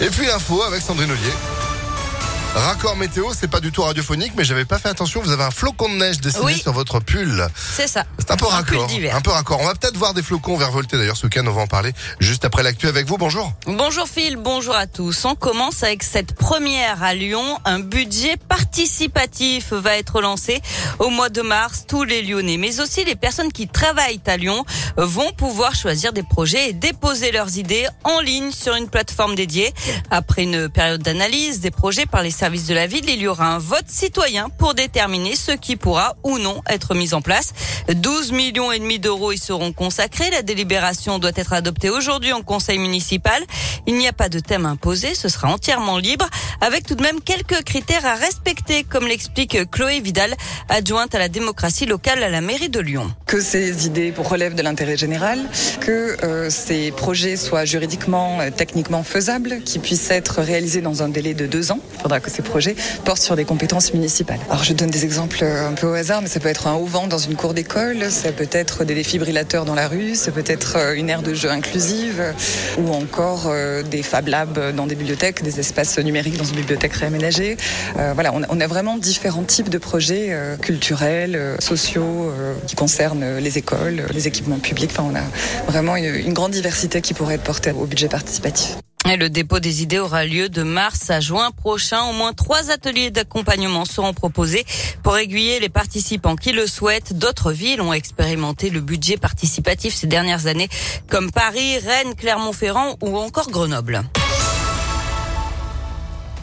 Et puis l'info avec Sandrine Ollier. Raccord météo, c'est pas du tout radiophonique, mais j'avais pas fait attention. Vous avez un flocon de neige dessiné Oui. sur votre pull. C'est ça. C'est un peu Un raccord. Un peu raccord. On va peut-être voir des flocons vervolter d'ailleurs ce week-end. On va en parler juste après l'actu avec vous. Bonjour. Bonjour Phil, bonjour à tous. On commence avec cette première à Lyon. Un budget participatif va être lancé au mois de mars. Tous les Lyonnais, mais aussi les personnes qui travaillent à Lyon, vont pouvoir choisir des projets et déposer leurs idées en ligne sur une plateforme dédiée. Après une période d'analyse des projets par les services de la ville, il y aura un vote citoyen pour déterminer ce qui pourra ou non être mis en place. 12 millions et demi d'euros y seront consacrés. La délibération doit être adoptée aujourd'hui en conseil municipal. Il n'y a pas de thème imposé, ce sera entièrement libre, avec tout de même quelques critères à respecter, comme l'explique Chloé Vidal, adjointe à la démocratie locale à la mairie de Lyon. que ces idées relèvent de l'intérêt général, que euh, ces projets soient juridiquement, euh, techniquement faisables, qu'ils puissent être réalisés dans un délai de deux ans. Il faudra que ces projets portent sur des compétences municipales. Alors je donne des exemples euh, un peu au hasard, mais ça peut être un haut-vent dans une cour d'école, ça peut être des défibrillateurs dans la rue, ça peut être euh, une aire de jeu inclusive, ou encore euh, des Fab Labs dans des bibliothèques, des espaces numériques dans une bibliothèque réaménagée. Euh, voilà, on a, vraiment différents types de projets euh, culturels, euh, sociaux, qui concernent les écoles, les équipements publics. Enfin, on a vraiment une, une grande diversité qui pourrait être portée au budget participatif. Le dépôt des idées aura lieu de mars à juin prochain. Au moins trois ateliers d'accompagnement seront proposés pour aiguiller les participants qui le souhaitent. D'autres villes ont expérimenté le budget participatif ces dernières années, comme Paris, Rennes, Clermont-Ferrand ou encore Grenoble.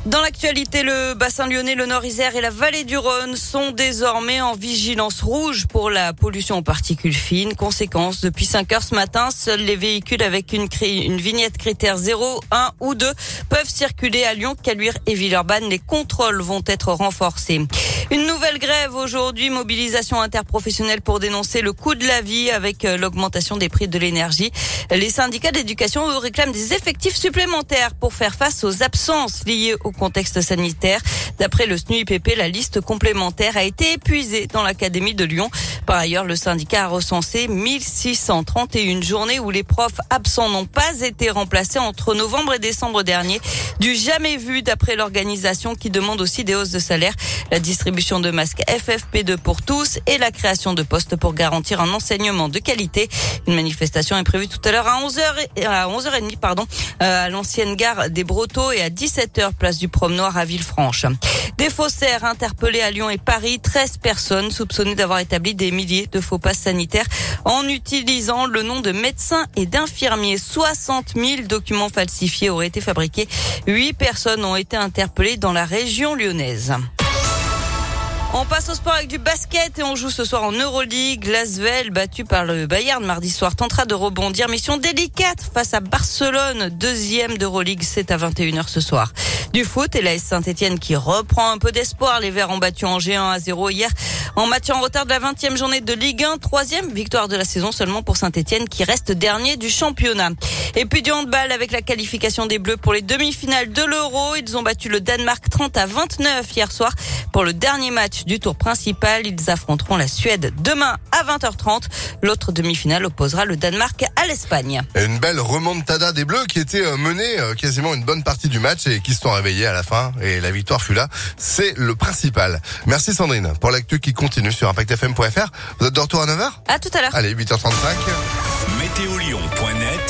Dans l'actualité, le bassin lyonnais, le Nord-Isère et la vallée du Rhône sont désormais en vigilance rouge pour la pollution aux particules fines. Conséquence, depuis 5 heures ce matin, seuls les véhicules avec une, vignette critère 0, 1 ou 2 peuvent circuler à Lyon, Caluire et Villeurbanne. Les contrôles vont être renforcés. Une nouvelle grève aujourd'hui, mobilisation interprofessionnelle pour dénoncer le coût de la vie avec euh, l'augmentation des prix de l'énergie. Les syndicats d'éducation réclament des effectifs supplémentaires pour faire face aux absences liées au contexte sanitaire. D'après le SNUIPP, la liste complémentaire a été épuisée dans l'Académie de Lyon. Par ailleurs, le syndicat a recensé 1631 journées où les profs absents n'ont pas été remplacés entre novembre et décembre dernier. Du jamais vu d'après l'organisation qui demande aussi des hausses de salaire, la distribution de masques FFP2 pour tous et la création de postes pour garantir un enseignement de qualité. Une manifestation est prévue tout à l'heure à 11h et- à 11h30 pardon, euh, à l'ancienne gare des Brotteaux et à 17h place du Promenoir à Villefranche. Des faussaires interpellés à Lyon et Paris, 13 personnes soupçonnées d'avoir établi des milliers de faux passes sanitaires en utilisant le nom de médecins et d'infirmiers. 60 000 documents falsifiés auraient été fabriqués. Huit personnes ont été interpellées dans la région lyonnaise. On passe au sport avec du basket et on joue ce soir en Euroleague. Lasvel, battu par le Bayern mardi soir, tentera de rebondir. Mission délicate face à Barcelone, deuxième d'Euroleague. C'est à 21h ce soir. Du foot et la Saint-Etienne qui reprend un peu d'espoir. Les Verts ont battu Angers 1 à 0 hier en match en retard de la 20e journée de Ligue 1. Troisième victoire de la saison seulement pour Saint-Etienne qui reste dernier du championnat. Et puis du handball avec la qualification des Bleus pour les demi-finales de l'Euro. Ils ont battu le Danemark 30 à 29 hier soir pour le dernier match du tour principal. Ils affronteront la Suède demain à 20h30. L'autre demi-finale opposera le Danemark à l'Espagne. Une belle remontada des Bleus qui était euh, menée euh, quasiment une bonne partie du match et qui se sont réveillés à la fin. Et la victoire fut là. C'est le principal. Merci Sandrine pour l'actu qui continue sur ImpactFM.fr. Vous êtes de retour à 9h À tout à l'heure. Allez, 8h35. Météolion.net